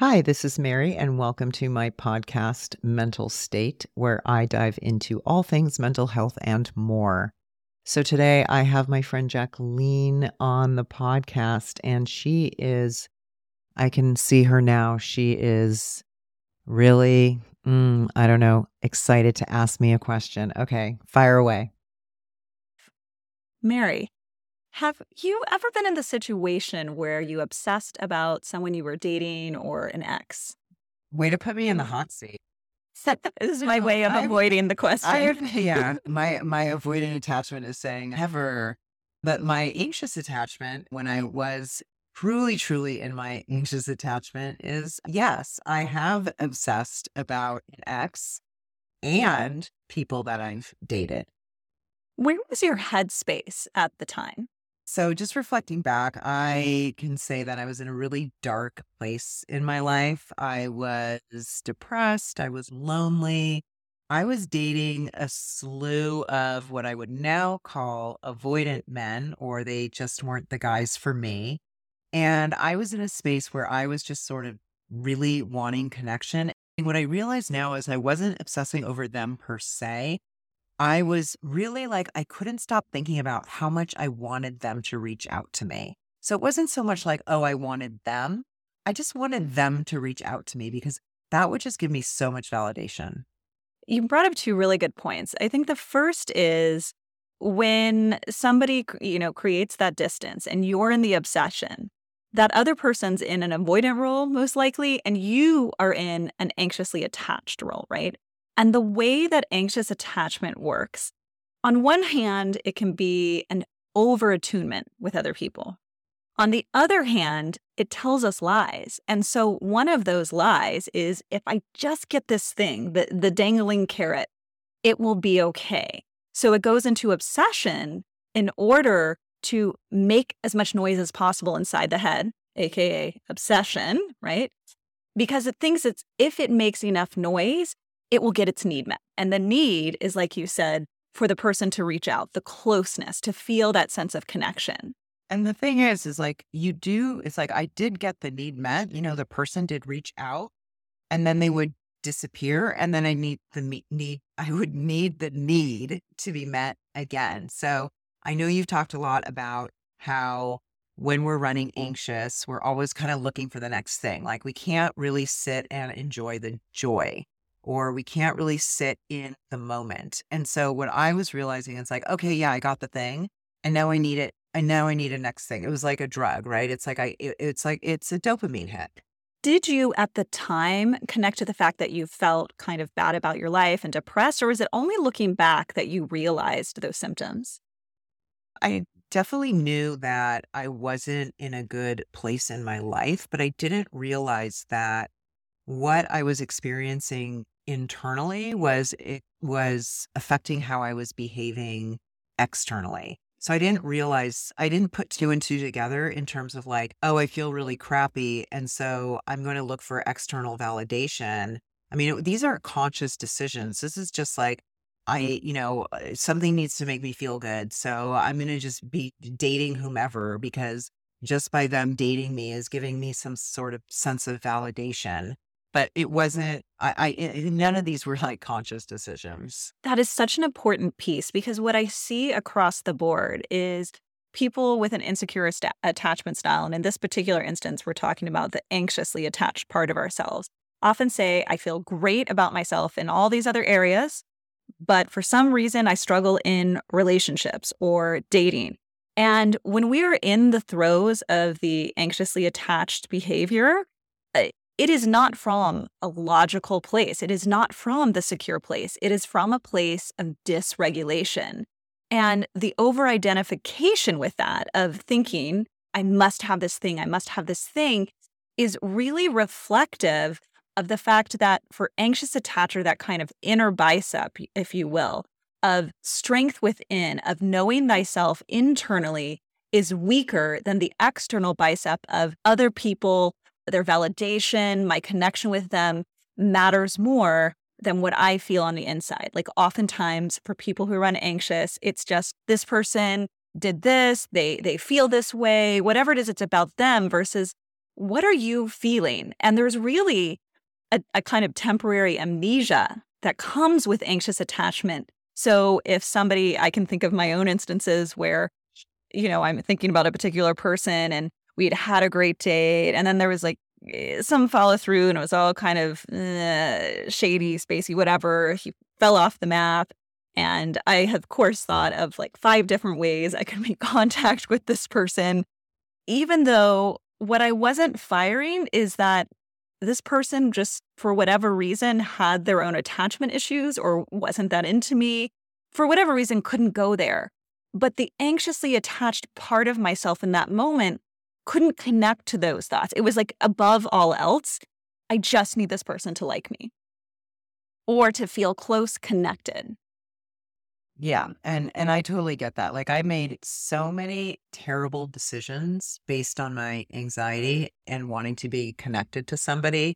Hi, this is Mary, and welcome to my podcast, Mental State, where I dive into all things mental health and more. So today I have my friend Jacqueline on the podcast, and she is, I can see her now. She is really, mm, I don't know, excited to ask me a question. Okay, fire away. Mary, have you ever been in the situation where you obsessed about someone you were dating or an ex? Way to put me in the hot seat. this is my way of I've- avoiding the question. I've, yeah, my my avoidant attachment is saying never. But my anxious attachment, when I was truly, truly in my anxious attachment, is yes, I have obsessed about an ex and people that I've dated. Where was your headspace at the time? So, just reflecting back, mm-hmm. I can say that I was in a really dark place in my life. I was depressed. I was lonely. I was dating a slew of what I would now call avoidant men, or they just weren't the guys for me. And I was in a space where I was just sort of really wanting connection. And what I realize now is I wasn't obsessing over them per se. I was really like, I couldn't stop thinking about how much I wanted them to reach out to me. So it wasn't so much like, oh, I wanted them. I just wanted them to reach out to me because that would just give me so much validation. You brought up two really good points. I think the first is when somebody, you know, creates that distance and you're in the obsession, that other person's in an avoidant role most likely and you are in an anxiously attached role, right? And the way that anxious attachment works, on one hand, it can be an over attunement with other people. On the other hand, it tells us lies. And so one of those lies is if I just get this thing, the, the dangling carrot, it will be okay. So it goes into obsession in order to make as much noise as possible inside the head, AKA obsession, right? Because it thinks it's if it makes enough noise, it will get its need met. And the need is, like you said, for the person to reach out, the closeness, to feel that sense of connection. And the thing is, is like you do, it's like I did get the need met. You know, the person did reach out and then they mm-hmm. would disappear. And then I need the me- need, I would need the need to be met again. So I know you've talked a lot about how when we're running anxious, we're always kind of looking for the next thing. Like we can't really sit and enjoy the joy or we can't really sit in the moment. And so what I was realizing is like, okay, yeah, I got the thing and now I need it. And now I need a next thing. It was like a drug, right? It's like I it, it's like it's a dopamine hit. Did you at the time connect to the fact that you felt kind of bad about your life and depressed, or was it only looking back that you realized those symptoms? I definitely knew that I wasn't in a good place in my life, but I didn't realize that what I was experiencing internally was it was affecting how I was behaving externally. So I didn't realize, I didn't put two and two together in terms of like, oh, I feel really crappy. And so I'm going to look for external validation. I mean, it- these aren't conscious decisions. This is just like, I, you know, uh, something needs to make me feel good. So I'm going to just be dating whomever because just by them dating me is giving me some sort of sense of validation. But it wasn't, I, I, none of these were like conscious decisions. That is such an important piece because what I see across the board is people with an insecure sta- attachment style. And in this particular instance, we're talking about the anxiously attached part of ourselves. Often say, I feel great about myself in all these other areas, but for some reason, I struggle in relationships or dating. And when we are in the throes of the anxiously attached behavior, it is not from a logical place. It is not from the secure place. It is from a place of dysregulation. And the over identification with that of thinking, I must have this thing, I must have this thing, is really reflective of the fact that for anxious attacher, that kind of inner bicep, if you will, of strength within, of knowing thyself internally, is weaker than the external bicep of other people, their validation, my connection with them matters more than what I feel on the inside. Like oftentimes for people who run anxious, it's just this person did this, they they feel this way, whatever it is it's about them versus what are you feeling? And there's really a, a kind of temporary amnesia that comes with anxious attachment. So if somebody, I can think of my own instances where, you know, I'm thinking about a particular person and we had a great date, and then there was like eh, some follow through, and it was all kind of uh, shady, spacey, whatever. He fell off the map. And I, of course, thought of like five different ways I could make contact with this person, even though what I wasn't firing is that this person just, for whatever reason, had their own attachment issues or wasn't that into me, for whatever reason, couldn't go there. But the anxiously attached part of myself in that moment couldn't connect to those thoughts. It was like above all else, I just need this person to like me or to feel close connected. Yeah, and and I totally get that. Like I made so many terrible decisions based on my anxiety and wanting to be connected to somebody.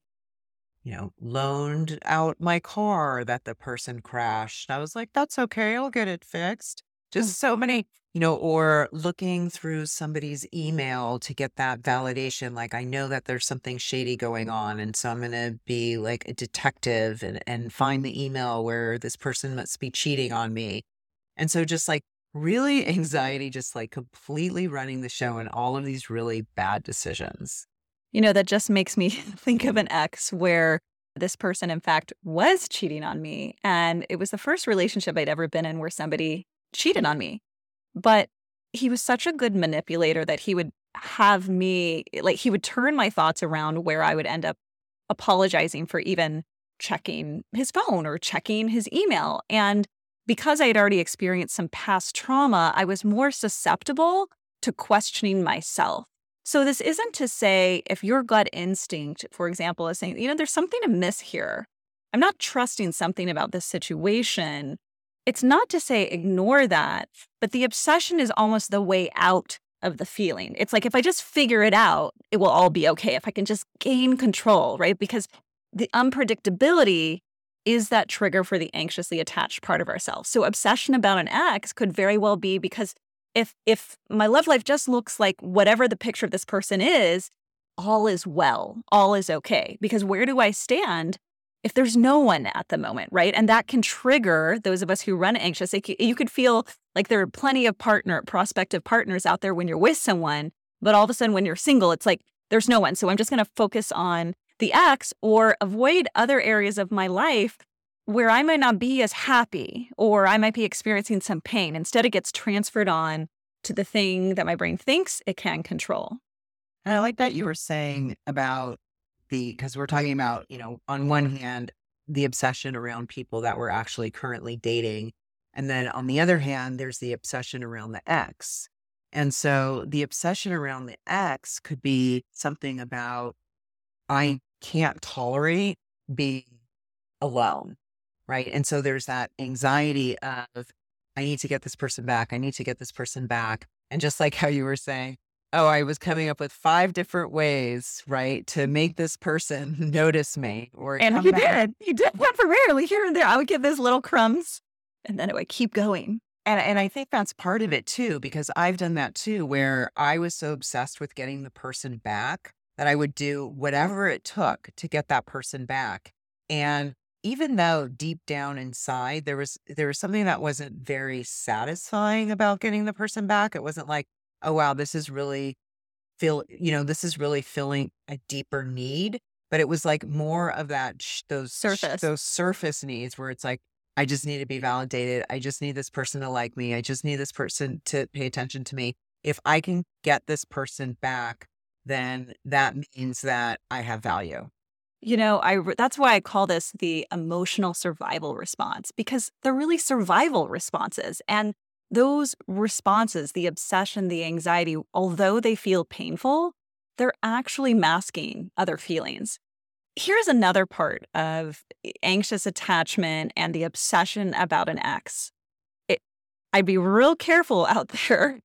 You know, loaned out my car that the person crashed. I was like, that's okay, I'll get it fixed. Mm-hmm. Just so many, you know, or looking through somebody's email to get that validation. Like I know that there's something shady going on. And so I'm gonna be like a detective and, and find the email where this person must be cheating on me and so just like really anxiety, just like completely running the show and all of these really bad decisions. You know, that just makes me think of mm-hmm. an ex where this person, in fact, was cheating on me. And it was the first relationship I'd ever been in where somebody cheated on me. But he was such a good manipulator that he would have me, like, he would turn my thoughts around where I would end up apologizing for even checking his phone or checking his email. And because I had already experienced some past trauma, I was more susceptible to questioning myself. So, this isn't to say if your gut instinct, for example, is saying, you know, there's something amiss here. I'm not trusting something about this situation. It's not to say ignore that, but the obsession is almost the way out of the feeling. It's like if I just figure it out, it will all be okay. If I can just gain control, right? Because the unpredictability is that trigger for the anxiously attached part of ourselves. So obsession about an ex could very well be because if if my love life just looks like whatever the picture of this person is, all is well, all is okay. Because where do I stand if there's no one at the moment, right? And that can trigger those of us who run anxious. You could feel like there are plenty of partner, prospective partners out there when you're with someone, but all of a sudden when you're single, it's like there's no one. So I'm just going to focus on the ex or avoid other areas of my life where I might not be as happy or I might be experiencing some pain. Instead, it gets transferred on to the thing that my brain thinks it can control. And I like that you were saying about the, because we're talking about, you know, on one hand, the obsession around people that we're actually currently dating. And then on the other hand, there's the obsession around the ex. And so the obsession around the ex could be something about I can't tolerate being alone. Right. And so there's that anxiety of, I need to get this person back. I need to get this person back. And just like how you were saying, oh, I was coming up with five different ways, right, to make this person notice me. Or and he back. did. He did temporarily here and there. I would give this little crumbs, and then it would keep going. And and I think that's part of it too, because I've done that too, where I was so obsessed with getting the person back that I would do whatever it took to get that person back. And even though deep down inside there was there was something that wasn't very satisfying about getting the person back, it wasn't like, oh wow, this is really feel, you know, this is really filling a deeper need. But it was like more of that sh- those surface sh- those surface needs where it's like I just need to be validated. I just need this person to like me. I just need this person to pay attention to me. If I can get this person back, then that means that I have value. You know, I that's why I call this the emotional survival response because they're really survival responses and those responses, the obsession, the anxiety, although they feel painful, they're actually masking other feelings. Here's another part of anxious attachment and the obsession about an ex. It, I'd be real careful out there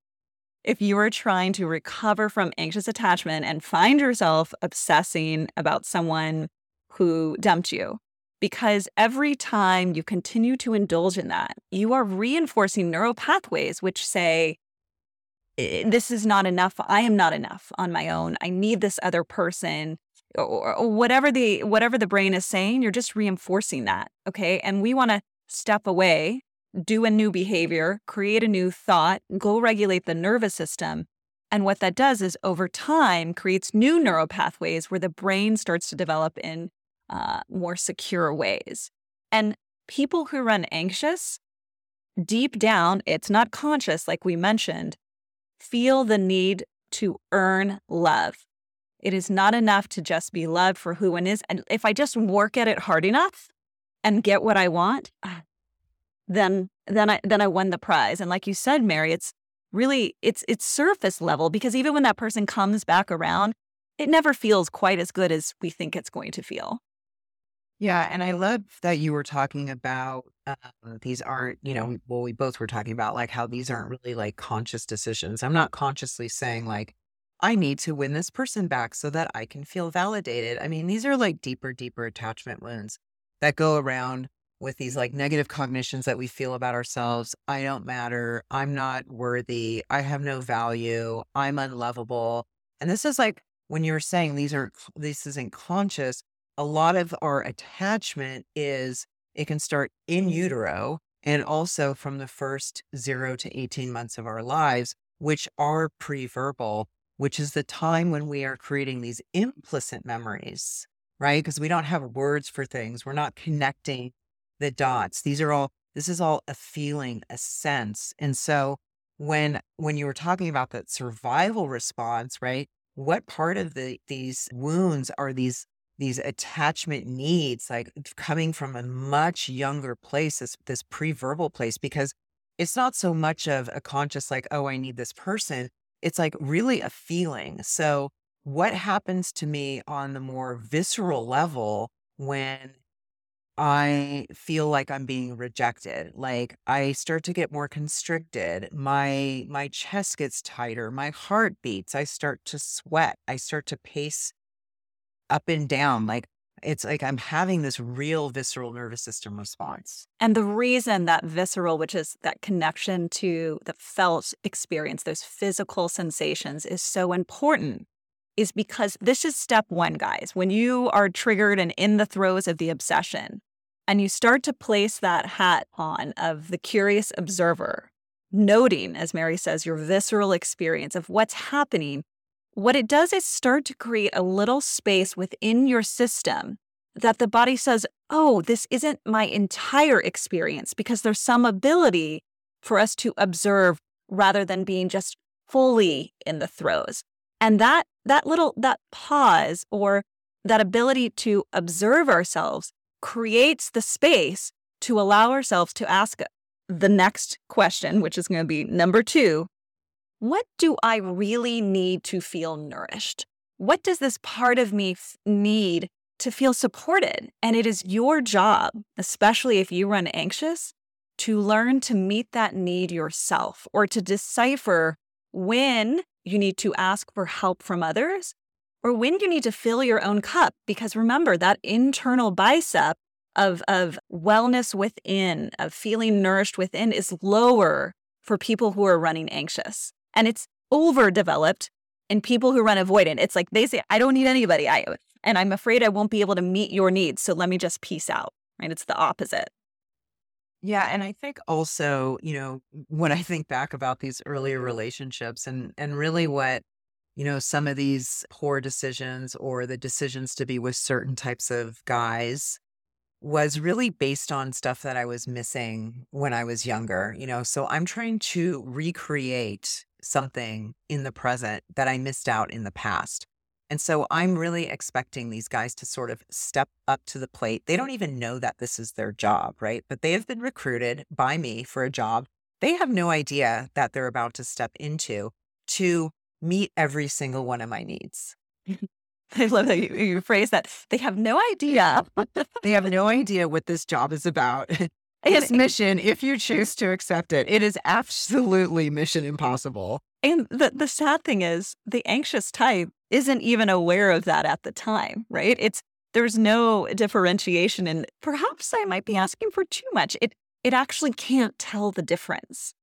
if you are trying to recover from anxious attachment and find yourself obsessing about someone who dumped you, because every time you continue to indulge in that, you are reinforcing neural pathways which say, this is not enough. I am not enough on my own. I need this other person or, whatever the whatever the brain is saying, you're just reinforcing that, okay? And we want to step away, do a new behavior, create a new thought, go regulate the nervous system. And what that does is over time creates new neural pathways where the brain starts to develop in uh, more secure ways. And people who run anxious, deep down, it's not conscious, like we mentioned, feel the need to earn love. It is not enough to just be loved for who one is. And if I just work at it hard enough and get what I want, ah, then then I then I won the prize. And like you said, Mary, it's really it's it's surface level because even when that person comes back around, it never feels quite as good as we think it's going to feel. Yeah, and I love that you were talking about uh, these aren't, you know, well, we both were talking about like how these aren't really like conscious decisions. I'm not consciously saying like I need to win this person back so that I can feel validated. I mean, these are like deeper, deeper attachment wounds that go around with these like negative cognitions that we feel about ourselves. I don't matter. I'm not worthy. I have no value. I'm unlovable. And this is like when you're saying these are, this isn't conscious, a lot of our attachment is it can start in utero and also from the first zero to 18 months of our lives, which are pre verbal which is the time when we are creating these implicit memories, right? Because we don't have words for things. We're not connecting the dots. These are all, this is all a feeling, a sense. And so when, when you were talking about that survival response, right? What part of the, these wounds are these, these attachment needs, like coming from a much younger place, this, this pre-verbal place, because it's not so much of a conscious, like, oh, I need this person it's like really a feeling. So, what happens to me on the more visceral level when I feel like I'm being rejected? Like I start to get more constricted. My my chest gets tighter, my heart beats, I start to sweat, I start to pace up and down. Like it's like I'm having this real visceral nervous system response. And the reason that visceral, which is that connection to the felt experience, those physical sensations, is so important is because this is step one, guys. When you are triggered and in the throes of the obsession, and you start to place that hat on of the curious observer, noting, as Mary says, your visceral experience of what's happening what it does is start to create a little space within your system that the body says, oh, this isn't my entire experience because there's some ability for us to observe rather than being just fully in the throes. And that that little that pause or that ability to observe ourselves creates the space to allow ourselves to ask the next question, which is going to be number 2, what do I really need to feel nourished? What does this part of me f- need to feel supported? And it is your job, especially if you run anxious, to learn to meet that need yourself or to decipher when you need to ask for help from others or when you need to fill your own cup. Because remember, that internal bicep of, of wellness within, of feeling nourished within, is lower for people who are running anxious and it's overdeveloped in people who run avoidant. It's like they say, I don't need anybody. I and I'm afraid I won't be able to meet your needs. So let me just peace out. Right. It's the opposite. Yeah, and I think also, you know, when I think back about these earlier relationships and and really what, you know, some of these poor decisions or the decisions to be with certain types of guys was really based on stuff that I was missing when I was younger, you know. So I'm trying to recreate something in the present that I missed out in the past. And so I'm really expecting these guys to sort of step up to the plate. They don't even know that this is their job, right? But they have been recruited by me for a job they have no idea that they're about to step into to meet every single one of my needs. I love that you, you phrase that. They have no idea. they have no idea what this job is about. It's mission if you choose to accept it. It is absolutely mission impossible. And the, the sad thing is, the anxious type isn't even aware of that at the time, right? It's there's no differentiation, and perhaps I might be asking for too much. It it actually can't tell the difference.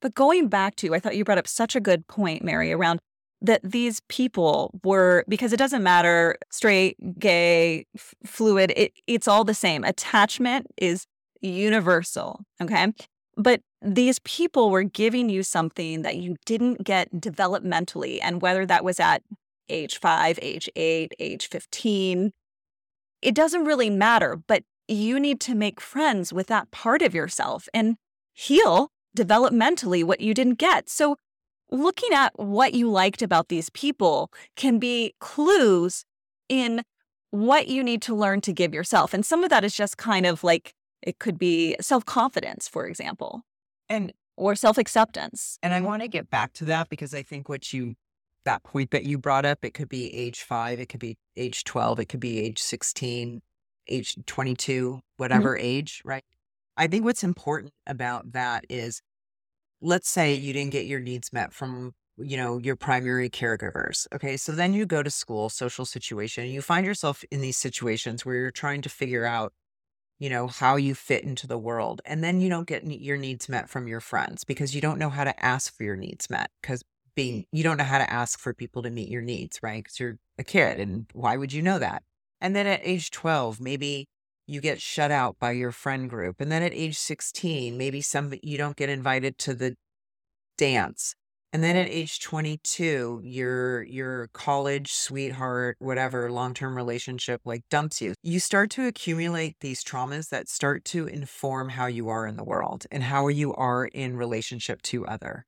But going back to, I thought you brought up such a good point, Mary, around that these people were because it doesn't matter straight, gay, f- fluid, it, it's all the same. Attachment is universal. Okay. But these people were giving you something that you didn't get developmentally. And whether that was at age five, age eight, age 15, it doesn't really matter. But you need to make friends with that part of yourself and heal developmentally what you didn't get. So, looking at what you liked about these people can be clues in what you need to learn to give yourself. And some of that is just kind of like it could be self confidence, for example, and or self acceptance. And I want to get back to that because I think what you, that point that you brought up, it could be age five, it could be age 12, it could be age 16, age 22, Mm-hmm. whatever age, right? I think what's important about that is let's say you didn't get your needs met from you know your primary caregivers okay so then you go to school social situation you find yourself in these situations where you're trying to figure out you know how you fit into the world and then you don't get your needs met from your friends because you don't know how to ask for your needs met because being you don't know how to ask for people to meet your needs right? Because you're a kid and why would you know that? And then at age 12 maybe you get shut out by your friend group and then at age 16 maybe some you don't get invited to the dance and then at age 22 your your college sweetheart whatever long-term relationship like dumps you you start to accumulate these traumas that start to inform how you are in the world and how you are in relationship to other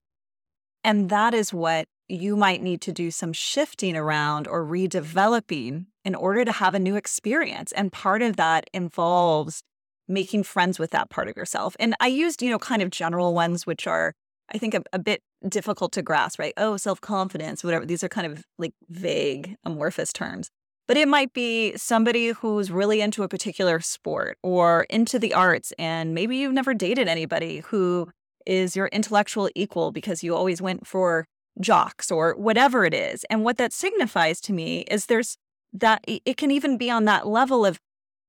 And that is what you might need to do some shifting around or redeveloping in order to have a new experience. And part of that involves making friends with that part of yourself. And I used, you know, kind of general ones, which are, I think, a, a bit difficult to grasp, right? Oh, self confidence, whatever. These are kind of like vague, amorphous terms. But it might be somebody who's really into a particular sport or into the arts. And maybe you've never dated anybody who is your intellectual equal because you always went for jocks or whatever it is. And what that signifies to me is there's that it can even be on that level of,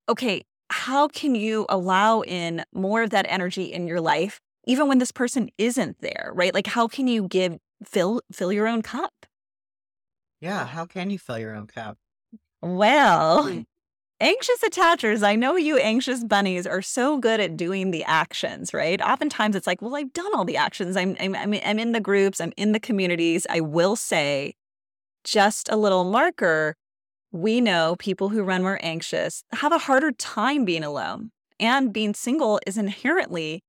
okay, how can you allow in more of that energy in your life, even when this person isn't there, right? Like, how can you give, fill, fill your own cup? yeah how can you fill your own cup Well, hmm. anxious attachers, I know you anxious bunnies are so good at doing the actions, right? Oftentimes it's like, well, I've done all the actions. I'm, I'm, I'm I'm in the groups, I'm in the communities. I will say, just a little marker. We know people who run more anxious have a harder time being alone, and being single is inherently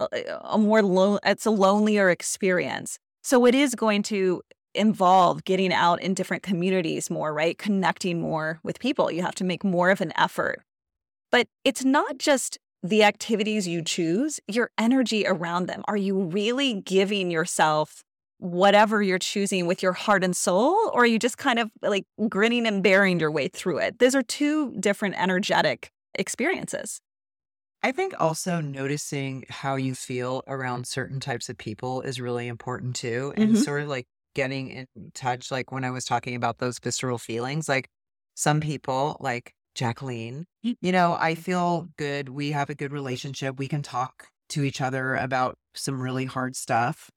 a, more lo- it's a lonelier experience. So it is going to involve getting out in different communities more, right? Connecting more with people. You have to make more of an effort. But it's not just the activities you choose, your energy around them. Are you really giving yourself whatever you're choosing with your heart and soul? Or are you just kind of like grinning and bearing your way through it? Those are two different energetic experiences. I think also noticing how you feel around certain types of people is really important too. And Mhm. sort of like getting in touch, like when I was talking about those visceral feelings, like some people, like Jacqueline, Mm. you know, I feel good. We have a good relationship. We can talk to each other about some really hard stuff.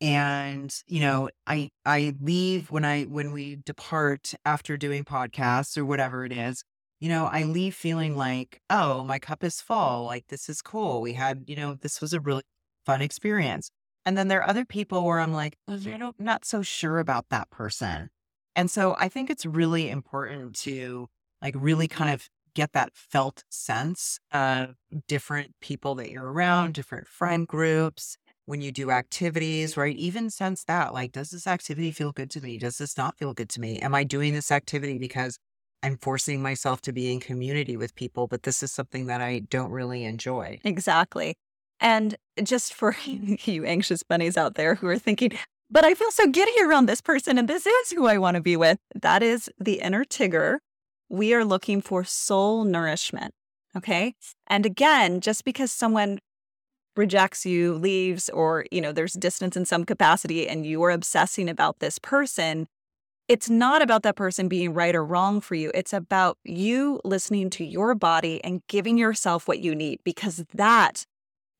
And, you know, I I leave when I when we depart after doing podcasts or whatever it is, you know, I leave feeling like, oh, my cup is full. Like, this is cool. We had, you know, this was a really fun experience. And then there are other people where I'm like, "Oh, I don't, not so sure about that person. And so I think it's really important to like really kind of get that felt sense of different people that you're around, different friend groups. When you do activities, right? Even sense that, like, does this activity feel good to me? Does this not feel good to me? Am I doing this activity because I'm forcing myself to be in community with people, but this is something that I don't really enjoy. Exactly. And just for you anxious bunnies out there who are thinking, but I feel so giddy around this person and this is who I want to be with, that is the inner Tigger. We are looking for soul nourishment. Okay. And again, just because someone rejects you, leaves, or, you know, there's distance in some capacity and you are obsessing about this person, it's not about that person being right or wrong for you. It's about you listening to your body and giving yourself what you need because that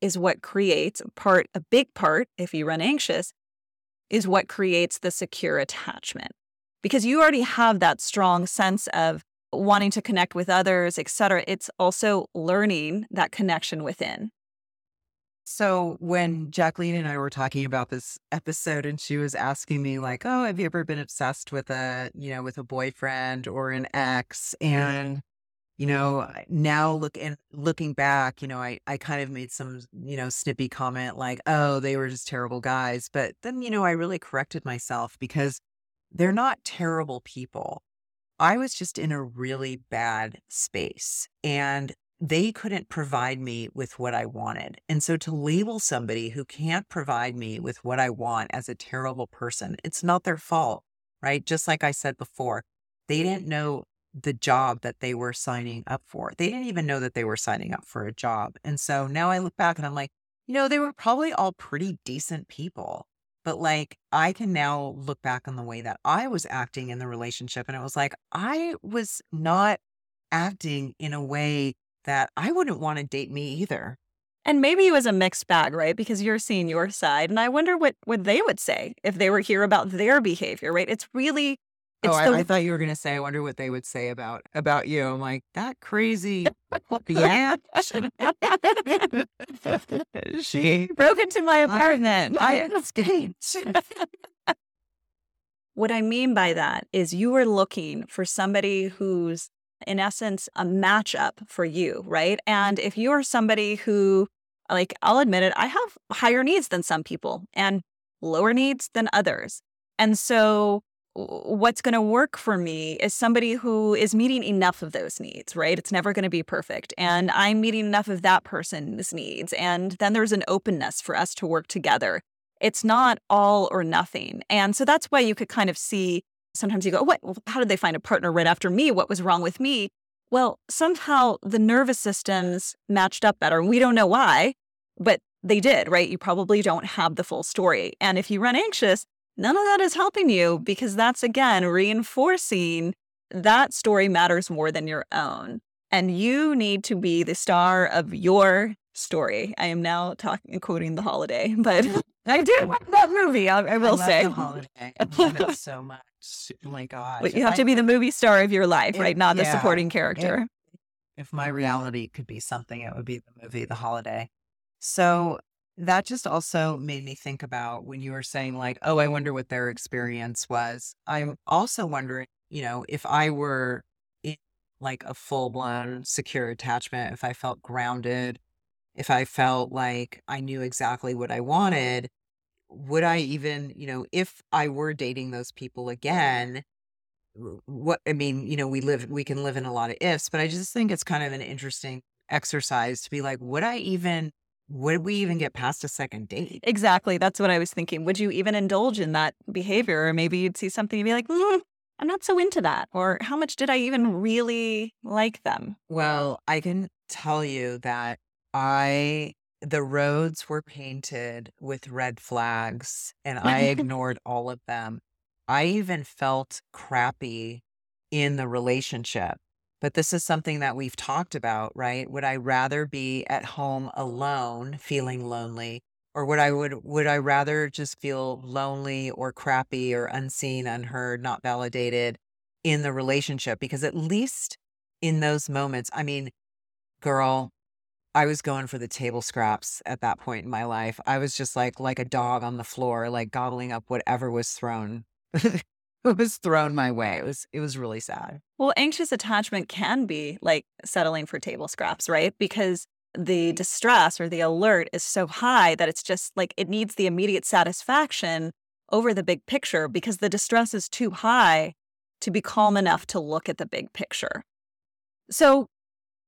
is what creates part, a big part, if you run anxious, is what creates the secure attachment. Because you already have that strong sense of wanting to connect with others, et cetera. It's also learning that connection within. So when Jacqueline and I were talking about this episode and she was asking me like, "Oh, have you ever been obsessed with a, you know, with a boyfriend or an ex?" Mm-hmm. And you know, now look and looking back, you know, I I kind of made some, you know, snippy comment like, "Oh, they were just terrible guys." But then, you know, I really corrected myself because they're not terrible people. I was just in a really bad space and they couldn't provide me with what I wanted. And so to label somebody who can't provide me with what I want as a terrible person, it's not their fault, right? Just like I said before, they didn't know the job that they were signing up for. They didn't even know that they were signing up for a job. And so now I look back and I'm like, you know, they were probably all pretty decent people. But like, I can now look back on the way that I was acting in the relationship. And it was like, I was not acting in a way that I wouldn't want to date me either. And maybe it was a mixed bag, right? Because you're seeing your side. And I wonder what, what they would say if they were here about their behavior, right? It's really oh, it's I, the I thought you were gonna say, I wonder what they would say about about you. I'm like, that crazy yeah. she broke into my apartment. I escaped. What I mean by that is you are looking for somebody who's, in essence, a matchup for you, right? And if you're somebody who, like, I'll admit it, I have higher needs than some people and lower needs than others. And so, what's going to work for me is somebody who is meeting enough of those needs, right? It's never going to be perfect. And I'm meeting enough of that person's needs. And then there's an openness for us to work together it's not all or nothing. And so that's why you could kind of see sometimes you go, oh, what, how did they find a partner right after me? What was wrong with me? Well, somehow the nervous systems matched up better. We don't know why, but they did, right? You probably don't have the full story. And if you run anxious, none of that is helping you because that's again reinforcing that story matters more than your own. And you need to be the star of your story. I am now talking quoting the holiday, but I did watch that movie. I, I will I say. the holiday. I love it so much. Oh my gosh. But you have I- to be the movie star of your life, It- right? Not the supporting character. if my reality could be something, it would be the movie The Holiday. So that just also made me think about when you were saying, like, oh, I wonder what their experience was. I'm also wondering, you know, if I were in like a full blown secure attachment, if I felt grounded, if I felt like I knew exactly what I wanted, would I even, you know, if I were dating those people again, what I mean, you know, we live, we can live in a lot of ifs, but I just think it's kind of an interesting exercise to be like, would I even, would we even get past a second date? Exactly. That's what I was thinking. Would you even indulge in that behavior? Or maybe you'd see something and be like, "Mm, I'm not so into that. Or how much did I even really like them? Well, I can tell you that I, the roads were painted with red flags and I ignored all of them. I even felt crappy in the relationship. But this is something that we've talked about, right? Would I rather be at home alone, feeling lonely, or would I would would I rather just feel lonely or crappy or unseen, unheard, not validated in the relationship? Because at least in those moments, I mean, girl, I was going for the table scraps at that point in my life. I was just like like a dog on the floor, like gobbling up whatever was thrown was thrown my way. It was it was really sad. Well, anxious attachment can be like settling for table scraps, right? Because the distress or the alert is so high that it's just like it needs the immediate satisfaction over the big picture because the distress is too high to be calm enough to look at the big picture. So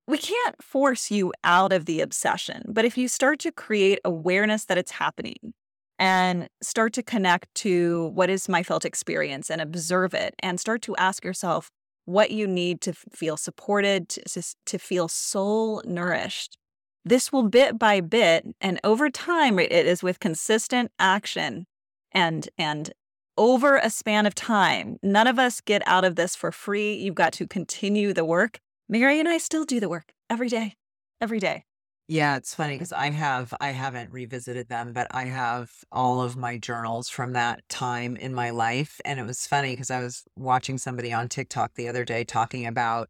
we can't force you out of the obsession, but if you start to create awareness that it's happening and start to connect to what is my felt experience and observe it and start to ask yourself what you need to feel supported, to, to feel soul nourished. This will bit by bit and over time it is with consistent action and and over a span of time. None of us get out of this for free. You've got to continue the work. Mary and I still do the work every day. Every day. Yeah, it's funny because I have I haven't revisited them, but I have all of my journals from that time in my life. And it was funny because I was watching somebody on TikTok the other day talking about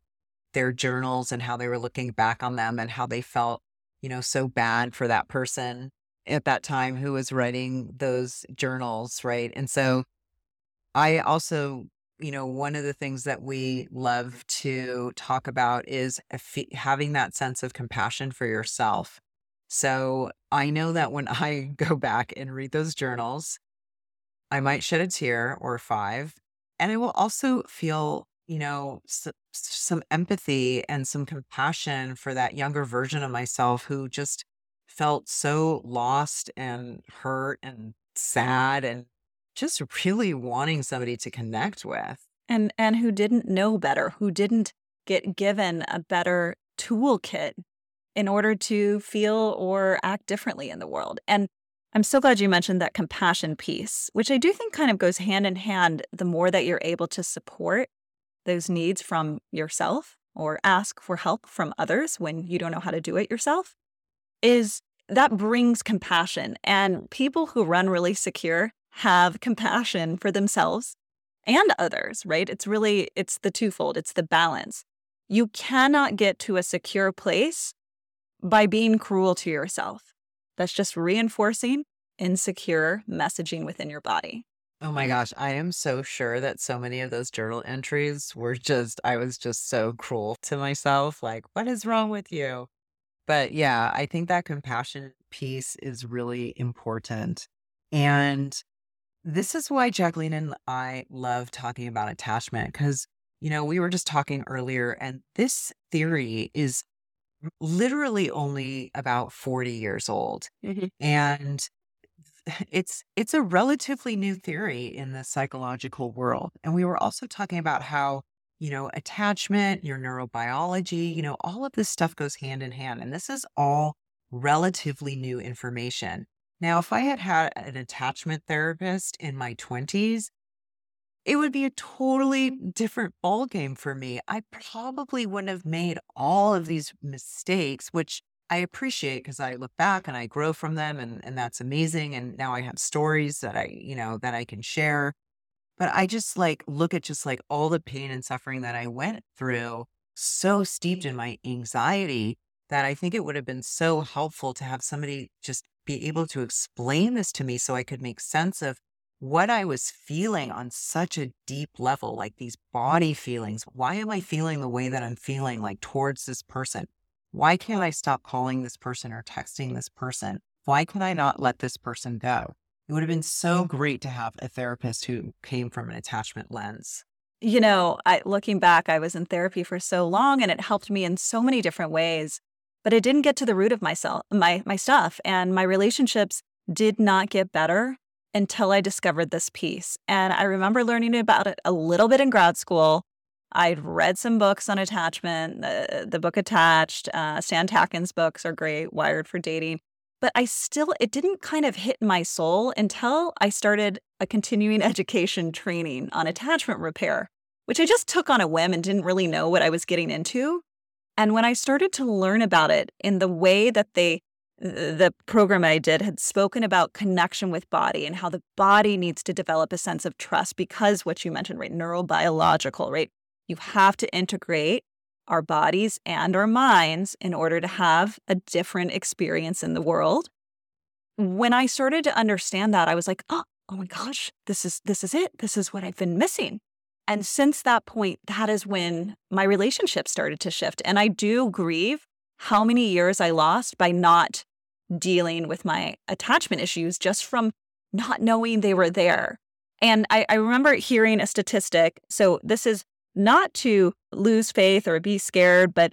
their journals and how they were looking back on them and how they felt, you know, so bad for that person at that time who was writing those journals, right? And so I also you know, one of the things that we love to talk about is having that sense of compassion for yourself. So I know that when I go back and read those journals, I might shed a tear or five. And I will also feel, you know, some empathy and some compassion for that younger version of myself who just felt so lost and hurt and sad and just really wanting somebody to connect with. And and who didn't know better, who didn't get given a better toolkit in order to feel or act differently in the world. And I'm so glad you mentioned that compassion piece, which I do think kind of goes hand in hand the more that you're able to support those needs from yourself or ask for help from others when you don't know how to do it yourself is that brings compassion and people who run really secure have compassion for themselves and others, right? It's really it's the twofold, it's the balance. You cannot get to a secure place by being cruel to yourself. That's just reinforcing insecure messaging within your body. Oh my gosh, I am so sure that so many of those journal entries were just, I was just so cruel to myself. Like, what is wrong with you? But yeah, I think that compassion piece is really important. And this is why Jacqueline and I love talking about attachment because, you know, we were just talking earlier, and this theory is literally only about 40 years old. Mm-hmm. And it's it's a relatively new theory in the psychological world. And we were also talking about how, you know, attachment, your neurobiology, you know, all of this stuff goes hand in hand. And this is all relatively new information. Now, if I had had an attachment therapist in my 20s, it would be a totally different ballgame for me. I probably wouldn't have made all of these mistakes, which I appreciate because I look back and I grow from them and, and that's amazing. And now I have stories that I, you know, that I can share. But I just like look at just like all the pain and suffering that I went through, so steeped in my anxiety that I think it would have been so helpful to have somebody just be able to explain this to me so I could make sense of what I was feeling on such a deep level, like these body feelings. Why am I feeling the way that I'm feeling, like towards this person? Why can't I stop calling this person or texting this person? Why can I not let this person go? It would have been so great to have a therapist who came from an attachment lens. You know, I, looking back, I was in therapy for so long and it helped me in so many different ways but it didn't get to the root of myself, my my stuff, and my relationships did not get better until I discovered this piece. And I remember learning about it a little bit in grad school. I'd read some books on attachment, the, the book Attached, uh, Stan Tatkin's books are great, Wired for Dating. But I still, it didn't kind of hit my soul until I started a continuing education training on attachment repair, which I just took on a whim and didn't really know what I was getting into. And when I started to learn about it in the way that they, the program I did had spoken about connection with body and how the body needs to develop a sense of trust because what you mentioned, right? Neurobiological, right? You have to integrate our bodies and our minds in order to have a different experience in the world. When I started to understand that, I was like, oh, oh my gosh, this is this is it. This is what I've been missing. And since that point, that is when my relationship started to shift. And I do grieve how many years I lost by not dealing with my attachment issues just from not knowing they were there. And I, I remember hearing a statistic. So this is not to lose faith or be scared, but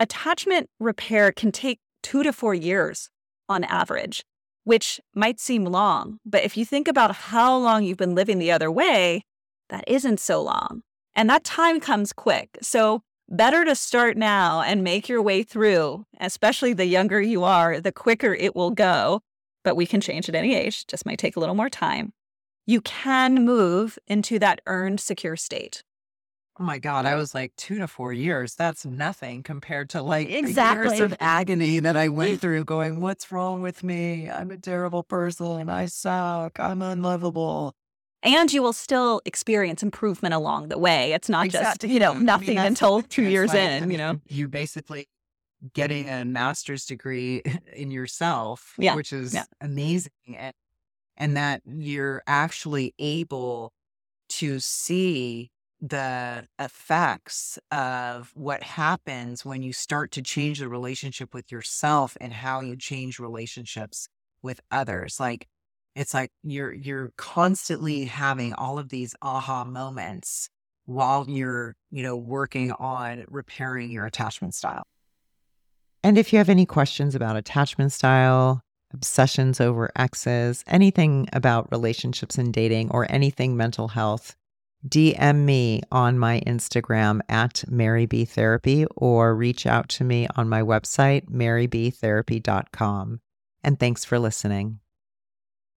attachment repair can take two to four years on average, which might seem long. But if you think about how long you've been living the other way, that isn't so long. And that time comes quick. So, better to start now and make your way through, especially the younger you are, the quicker it will go. But we can change at any age, just might take a little more time. You can move into that earned secure state. Oh my God, I was like two to four years. That's nothing compared to like Exactly. years of agony that I went through going, What's wrong with me? I'm a terrible person. I suck. I'm unlovable. And you will still experience improvement along the way. It's not just, you know, I mean, nothing until two years like, I in, you know? You're basically getting a master's degree in yourself, Yeah, which is yeah. amazing. And, and that you're actually able to see the effects of what happens when you start to change the relationship with yourself and how you change relationships with others. Like it's like you're you're mm-hmm. constantly having all of these aha moments while you're, you know, working on repairing your attachment style. And if you have any questions about attachment style, obsessions over exes, anything about relationships and dating, or anything mental health, DM me on my Instagram at Mary B Therapy or reach out to me on my website, marybtherapy.com. And thanks for listening.